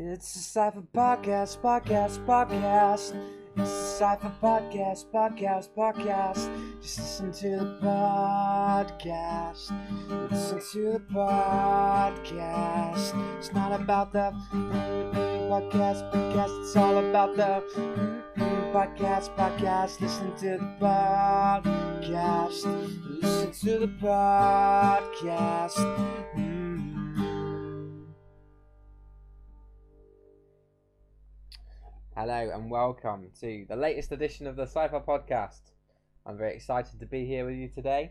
It's a Cypher Podcast, Podcast, Podcast. It's a Cypher Podcast, Podcast, Podcast. Just listen to the podcast. Listen to the podcast. It's not about the podcast, podcast. It's all about the podcast, podcast. Listen to the podcast. Listen to the podcast. Hello and welcome to the latest edition of the Cypher Podcast. I'm very excited to be here with you today,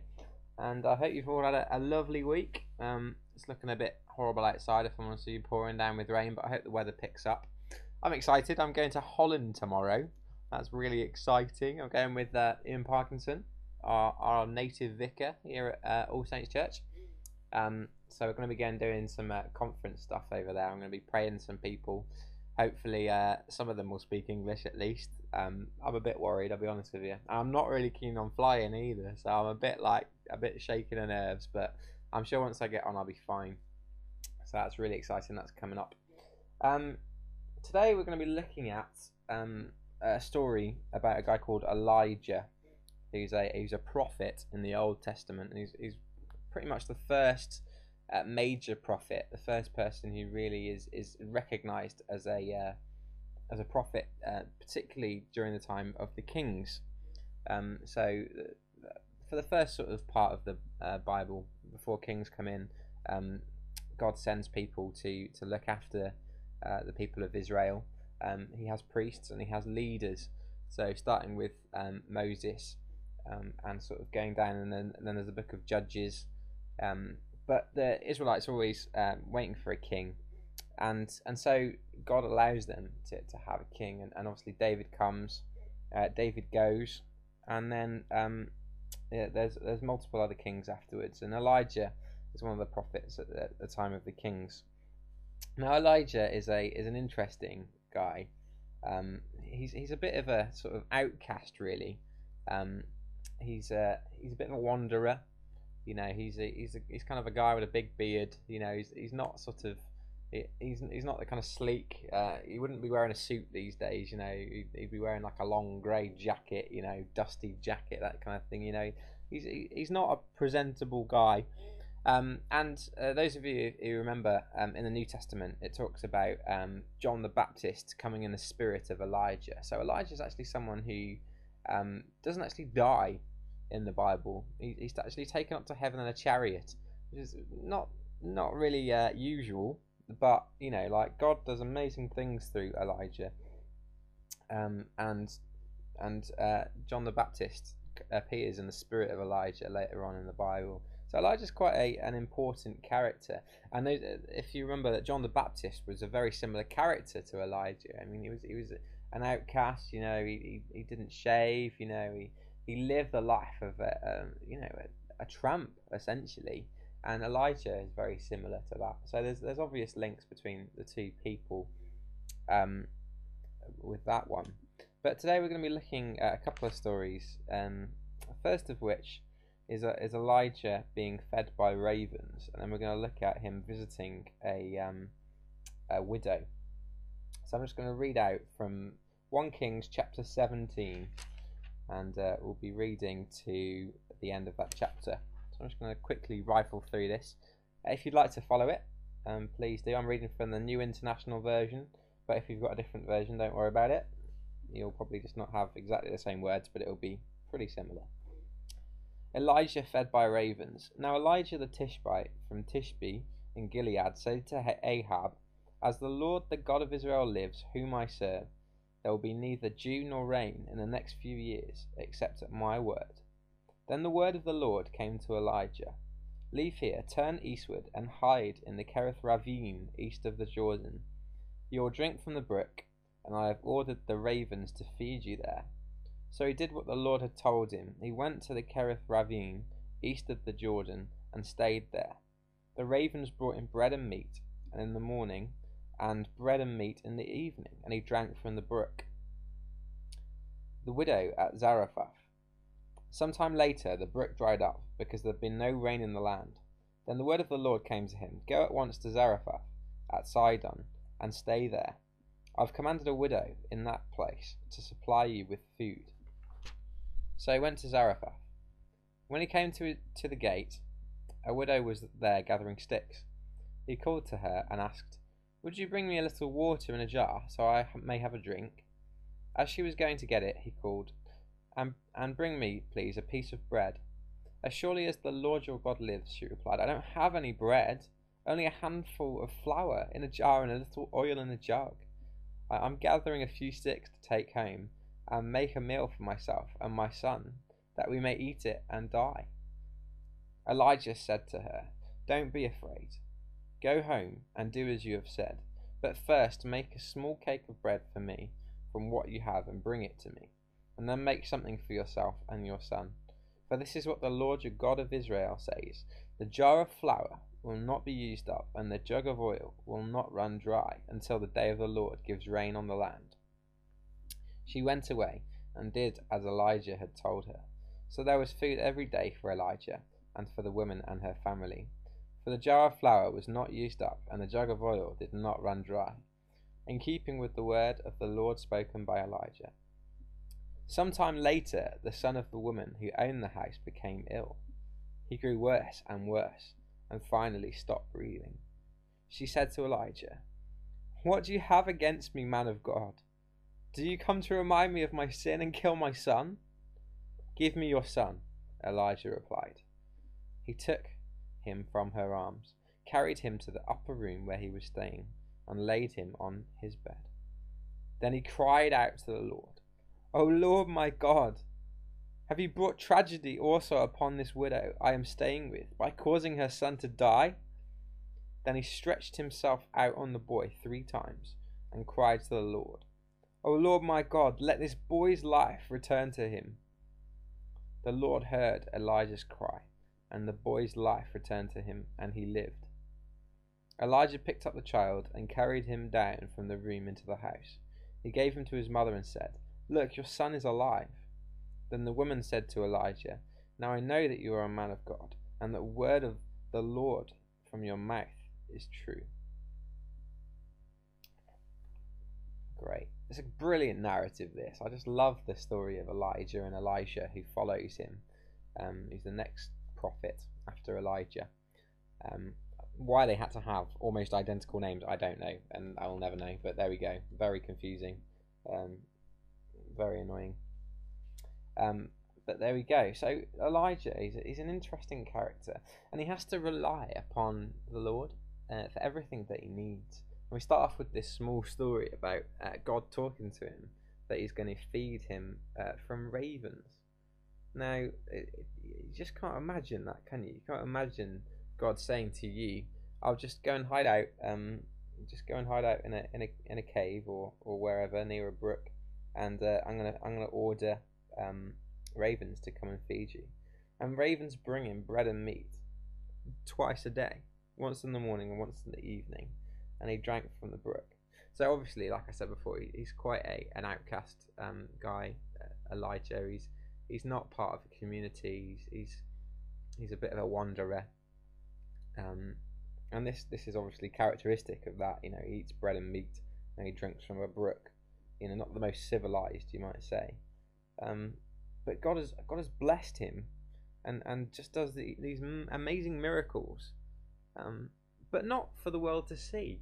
and I hope you've all had a, a lovely week. Um, it's looking a bit horrible outside if I'm honest with you, pouring down with rain, but I hope the weather picks up. I'm excited. I'm going to Holland tomorrow. That's really exciting. I'm going with uh, Ian Parkinson, our, our native vicar here at uh, All Saints Church. Um, so we're going to be going doing some uh, conference stuff over there. I'm going to be praying some people hopefully uh, some of them will speak English at least. Um, I'm a bit worried, I'll be honest with you. I'm not really keen on flying either, so I'm a bit like a bit shaking the nerves, but I'm sure once I get on, I'll be fine. So that's really exciting. That's coming up. Um, today we're going to be looking at um, a story about a guy called Elijah, who's a who's a prophet in the Old Testament, and he's, he's pretty much the first uh, major prophet, the first person who really is is recognized as a uh, as a prophet, uh, particularly during the time of the kings. Um, so, uh, for the first sort of part of the uh, Bible, before kings come in, um, God sends people to to look after uh, the people of Israel. Um, he has priests and he has leaders. So, starting with um, Moses, um, and sort of going down, and then and then there's the book of Judges. Um, but the Israelites are always um, waiting for a king, and and so God allows them to, to have a king, and, and obviously David comes, uh, David goes, and then um, yeah, there's there's multiple other kings afterwards, and Elijah is one of the prophets at the, at the time of the kings. Now Elijah is a is an interesting guy. Um, he's he's a bit of a sort of outcast, really. Um, he's a he's a bit of a wanderer. You know, he's a, he's a, he's kind of a guy with a big beard. You know, he's he's not sort of he's he's not the kind of sleek. Uh, he wouldn't be wearing a suit these days. You know, he'd, he'd be wearing like a long grey jacket. You know, dusty jacket, that kind of thing. You know, he's he's not a presentable guy. Um, and uh, those of you who remember um, in the New Testament, it talks about um, John the Baptist coming in the spirit of Elijah. So Elijah is actually someone who um, doesn't actually die in the Bible. He, he's actually taken up to heaven in a chariot, which is not not really uh, usual, but you know, like God does amazing things through Elijah, um, and and uh, John the Baptist appears in the spirit of Elijah later on in the Bible. So Elijah's quite a, an important character. And if you remember that John the Baptist was a very similar character to Elijah. I mean, he was he was an outcast. You know, he he, he didn't shave. You know, he he lived the life of a um, you know a, a, tramp essentially, and Elijah is very similar to that. So there's there's obvious links between the two people, um, with that one. But today we're going to be looking at a couple of stories. Um, first of which is a, is Elijah being fed by ravens, and then we're going to look at him visiting a um, a widow. So I'm just going to read out from 1 Kings chapter 17 and uh, we'll be reading to the end of that chapter. So I'm just going to quickly rifle through this. If you'd like to follow it, um, please do. I'm reading from the New International Version, but if you've got a different version, don't worry about it. You'll probably just not have exactly the same words, but it'll be pretty similar. Elijah fed by ravens. Now Elijah the Tishbite from Tishbe in Gilead said to Ahab, As the Lord the God of Israel lives, whom I serve, there will be neither dew nor rain in the next few years, except at my word. Then the word of the Lord came to Elijah Leave here, turn eastward, and hide in the Kerith ravine east of the Jordan. You will drink from the brook, and I have ordered the ravens to feed you there. So he did what the Lord had told him. He went to the Kerith ravine east of the Jordan and stayed there. The ravens brought him bread and meat, and in the morning and bread and meat in the evening, and he drank from the brook. The widow at Zarephath. Some time later the brook dried up, because there had been no rain in the land. Then the word of the Lord came to him Go at once to Zarephath at Sidon, and stay there. I've commanded a widow in that place to supply you with food. So he went to Zarephath. When he came to, to the gate, a widow was there gathering sticks. He called to her and asked, Would you bring me a little water in a jar so I may have a drink? As she was going to get it, he called, And, and bring me, please, a piece of bread. As surely as the Lord your God lives, she replied, I don't have any bread, only a handful of flour in a jar and a little oil in a jug. I, I'm gathering a few sticks to take home and make a meal for myself and my son, that we may eat it and die. Elijah said to her, Don't be afraid. Go home and do as you have said. But first make a small cake of bread for me from what you have and bring it to me. And then make something for yourself and your son. For this is what the Lord your God of Israel says The jar of flour will not be used up, and the jug of oil will not run dry until the day of the Lord gives rain on the land. She went away and did as Elijah had told her. So there was food every day for Elijah and for the woman and her family. For the jar of flour was not used up, and the jug of oil did not run dry, in keeping with the word of the Lord spoken by Elijah. Some time later, the son of the woman who owned the house became ill. He grew worse and worse, and finally stopped breathing. She said to Elijah, What do you have against me, man of God? Do you come to remind me of my sin and kill my son? Give me your son, Elijah replied. He took him from her arms, carried him to the upper room where he was staying, and laid him on his bed. Then he cried out to the Lord, O Lord my God, have you brought tragedy also upon this widow I am staying with by causing her son to die? Then he stretched himself out on the boy three times and cried to the Lord, O Lord my God, let this boy's life return to him. The Lord heard Elijah's cry, and the boy's life returned to him, and he lived. Elijah picked up the child and carried him down from the room into the house. He gave him to his mother and said, Look, your son is alive. Then the woman said to Elijah, Now I know that you are a man of God, and that word of the Lord from your mouth is true. Great. It's a brilliant narrative, this. I just love the story of Elijah and Elisha who follows him. Um, he's the next prophet after Elijah. Um, why they had to have almost identical names, I don't know, and I will never know, but there we go. Very confusing. Um, very annoying. Um, but there we go. So Elijah is, is an interesting character, and he has to rely upon the Lord uh, for everything that he needs. And we start off with this small story about uh, God talking to him that he's going to feed him uh, from ravens. Now, it, you just can't imagine that, can you? You can't imagine God saying to you, "I'll just go and hide out, um, just go and hide out in a in a in a cave or, or wherever near a brook, and uh, I'm gonna I'm gonna order um, ravens to come and feed you." And ravens bring him bread and meat twice a day, once in the morning and once in the evening and he drank from the brook. So obviously, like I said before, he's quite a an outcast um, guy. Uh, Elijah, he's he's not part of the community. He's he's, he's a bit of a wanderer. Um, and this this is obviously characteristic of that. You know, he eats bread and meat, and he drinks from a brook. You know, not the most civilized, you might say. Um, but God has God has blessed him, and and just does the, these amazing miracles. Um, but not for the world to see.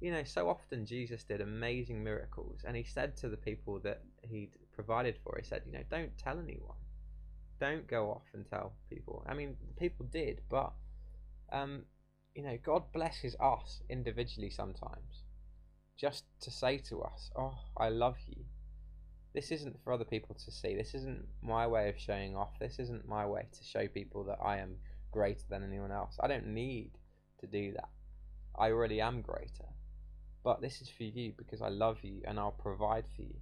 You know, so often Jesus did amazing miracles, and he said to the people that he'd provided for, he said, you know, don't tell anyone. Don't go off and tell people. I mean, people did, but, um, you know, God blesses us individually sometimes just to say to us, oh, I love you. This isn't for other people to see. This isn't my way of showing off. This isn't my way to show people that I am greater than anyone else. I don't need to do that. I already am greater. But this is for you because I love you and I'll provide for you.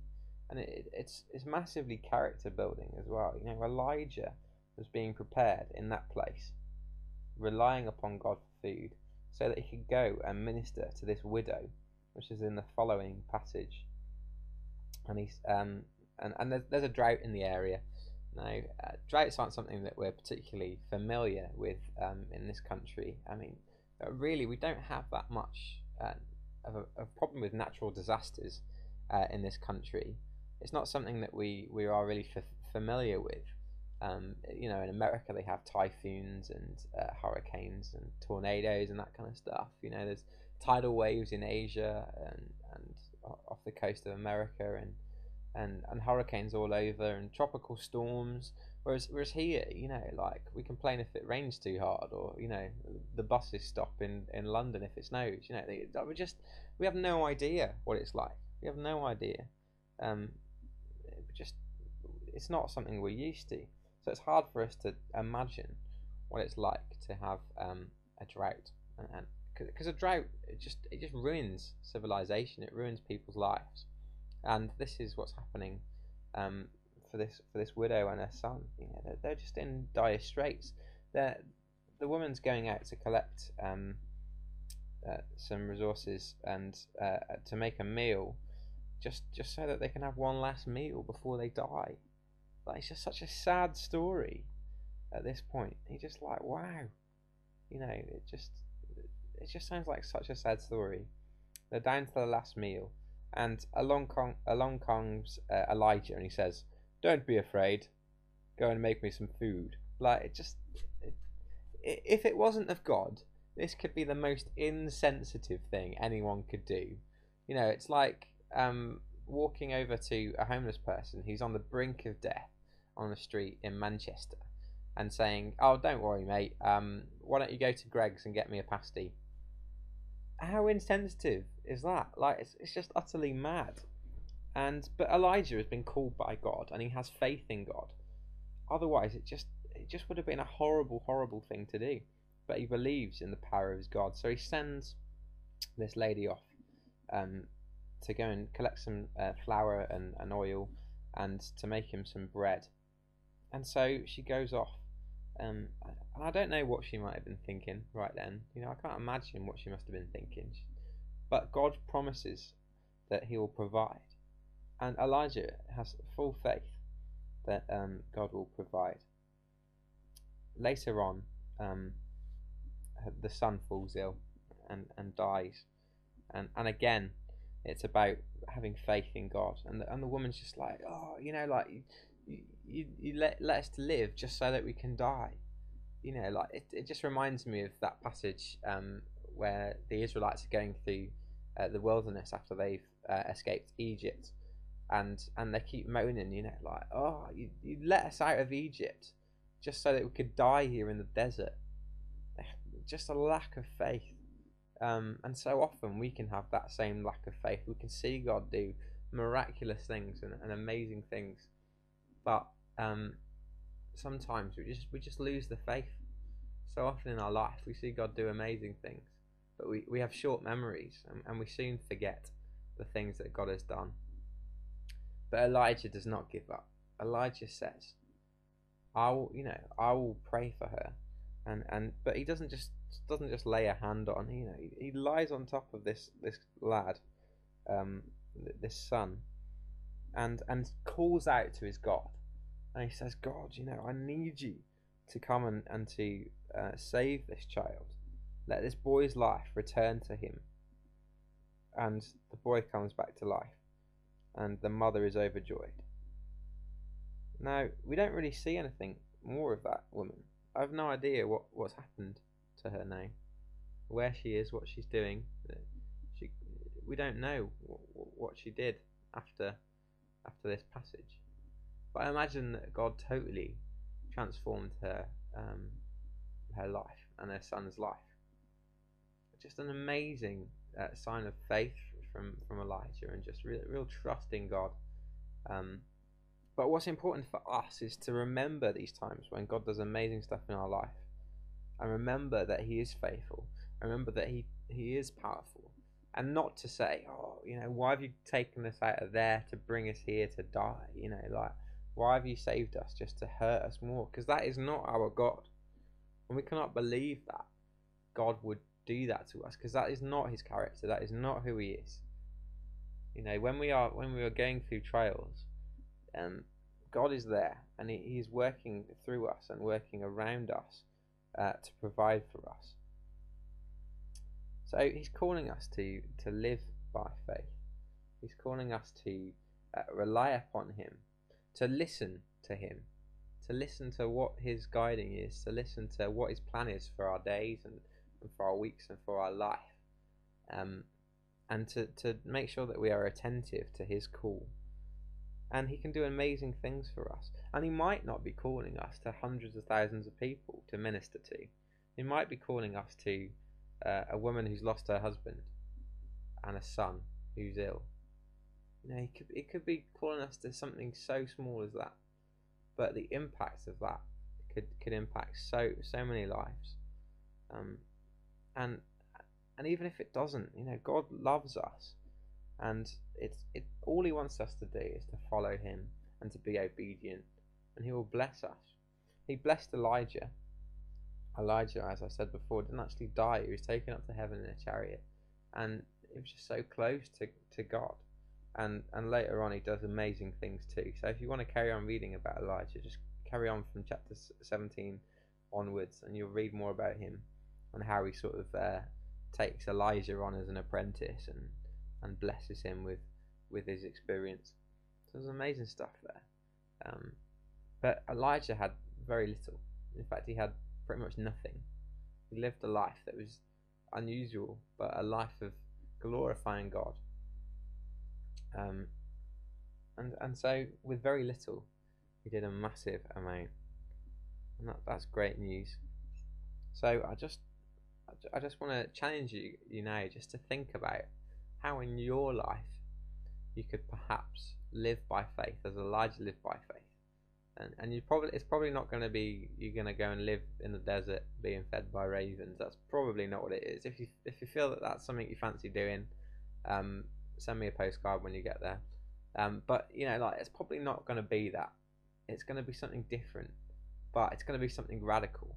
And it, it's it's massively character building as well. You know, Elijah was being prepared in that place, relying upon God for food, so that he could go and minister to this widow, which is in the following passage. And he's um and, and there's, there's a drought in the area. Now, uh, droughts aren't something that we're particularly familiar with um, in this country. I mean, uh, really, we don't have that much uh, of a, a problem with natural disasters uh, in this country. It's not something that we, we are really f- familiar with. Um, you know, in America they have typhoons and uh, hurricanes and tornadoes and that kind of stuff. You know, there's tidal waves in Asia and, and off the coast of America and, and, and hurricanes all over and tropical storms. Whereas, whereas here, you know, like we complain if it rains too hard, or you know, the buses stop in, in London if it snows. You know, they, we just we have no idea what it's like. We have no idea. Um, it's not something we're used to. So it's hard for us to imagine what it's like to have um, a drought, and because a drought it just it just ruins civilization. It ruins people's lives, and this is what's happening um, for this for this widow and her son. You know, they're, they're just in dire straits. They're, the woman's going out to collect um, uh, some resources and uh, to make a meal, just just so that they can have one last meal before they die. Like it's just such a sad story. At this point, you're just like, wow, you know, it just it just sounds like such a sad story. They're down to the last meal, and along com- along comes uh, Elijah, and he says, "Don't be afraid. Go and make me some food." Like it just, it, if it wasn't of God, this could be the most insensitive thing anyone could do. You know, it's like um, walking over to a homeless person who's on the brink of death on the street in Manchester and saying, "Oh, don't worry, mate. Um, why don't you go to Greggs and get me a pasty?" How insensitive is that? Like, it's, it's just utterly mad. And but Elijah has been called by God, and he has faith in God. Otherwise, it just it just would have been a horrible, horrible thing to do. But he believes in the power of his God, so he sends this lady off um, to go and collect some uh, flour and, and oil and to make him some bread. And so she goes off. Um, and I don't know what she might have been thinking right then. You know, I can't imagine what she must have been thinking. But God promises that He will provide. And Elijah has full faith that um, God will provide. Later on, um, the son falls ill and, and dies. And, and again, it's about having faith in God, and the, and the woman's just like, oh, you know, like you, you, you let let us live just so that we can die. You know, like it, it just reminds me of that passage um, where the Israelites are going through uh, the wilderness after they've uh, escaped Egypt, and and they keep moaning, you know, like, oh, you, you let us out of Egypt just so that we could die here in the desert. Just a lack of faith um, and so often we can have that same lack of faith. We can see God do miraculous things and, and amazing things, but um, sometimes we just we just lose the faith. So often in our life, we see God do amazing things, but we, we have short memories and, and we soon forget the things that God has done. But Elijah does not give up. Elijah says, "I will, you know, I will pray for her," and and but he doesn't just doesn't just lay a hand on. You know, he, he lies on top of this this lad, um, this son, and and calls out to his God, and he says, God, you know, I need you to come and and to uh, save this child. Let this boy's life return to him. And the boy comes back to life, and the mother is overjoyed. Now we don't really see anything more of that woman. I have no idea what what's happened to her now. Where she is, what she's doing, uh, she we don't know what, she did after after this passage. But I imagine that God totally transformed her um, her life and her son's life. Just an amazing uh, sign of faith from from Elijah and just real, real trust in God. Um, but what's important for us is to remember these times when God does amazing stuff in our life and remember that He is faithful. Remember that He He is powerful, and not to say, oh, you know, why have you taken us out of there to bring us here to die? You know, like why have you saved us just to hurt us more? Because that is not our God, and we cannot believe that God would do that to us because that is not His character. That is not who He is. You know, when we are when we are going through trials, um, God is there and he, He's working through us and working around us uh, to provide for us. So he's calling us to to live by faith. He's calling us to uh, rely upon him, to listen to him, to listen to what his guiding is, to listen to what his plan is for our days and, and for our weeks and for our life. Um, and to, to make sure that we are attentive to his call. And he can do amazing things for us. And he might not be calling us to hundreds of thousands of people to minister to. He might be calling us to uh, a woman who's lost her husband and a son who's ill. You know, he could, it could be calling us to something so small as that. But the impact of that could, could impact so so many lives. Um, and and even if it doesn't, you know, God loves us, and it's it all He wants us to do is to follow Him and to be obedient, and He will bless us. He blessed Elijah. Elijah, as I said before, didn't actually die. He was taken up to heaven in a chariot, and he was just so close to, to God. And and later on, he does amazing things too. So if you want to carry on reading about Elijah, just carry on from chapter 17 onwards, and you'll read more about him and how he sort of uh, takes Elijah on as an apprentice and and blesses him with with his experience. So there's amazing stuff there. Um, but Elijah had very little. In fact, he had pretty much nothing. He lived a life that was unusual, but a life of glorifying God. Um, and and so with very little, he did a massive amount, and that, that's great news. So I just I just want to challenge you, you know, just to think about how in your life you could perhaps live by faith as Elijah lived by faith. And, and you probably it's probably not going to be you're going to go and live in the desert being fed by ravens. That's probably not what it is. If you if you feel that that's something you fancy doing, um, send me a postcard when you get there. Um, but you know, like it's probably not going to be that. It's going to be something different, but it's going to be something radical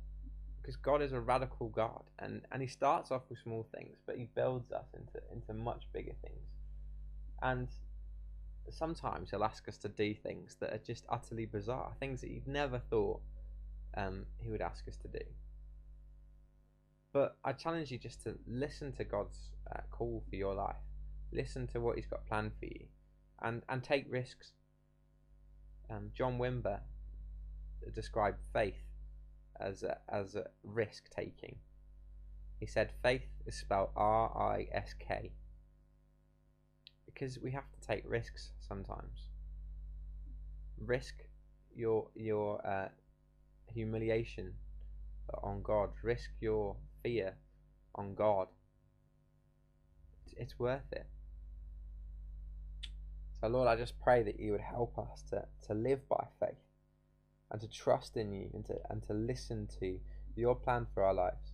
because God is a radical God, and and He starts off with small things, but He builds us into into much bigger things, and sometimes He'll ask us to do things that are just utterly bizarre, things that you'd never thought um, He would ask us to do. But I challenge you just to listen to God's uh, call for your life, listen to what He's got planned for you, and and take risks. Um, John Wimber described faith as a, as a risk taking. He said faith is spelled R I S K because we have to take risks sometimes. Risk your your uh, humiliation on God. Risk your fear on God. It's, it's worth it. So Lord, I just pray that you would help us to, to live by faith and to trust in you and to, and to listen to your plan for our lives.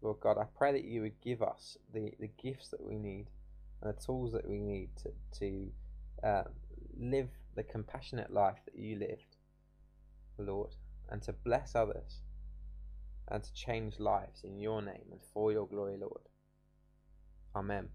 Lord God, I pray that you would give us the, the gifts that we need and the tools that we need to, to uh, live the compassionate life that you lived, Lord, and to bless others and to change lives in your name and for your glory, Lord. Amen.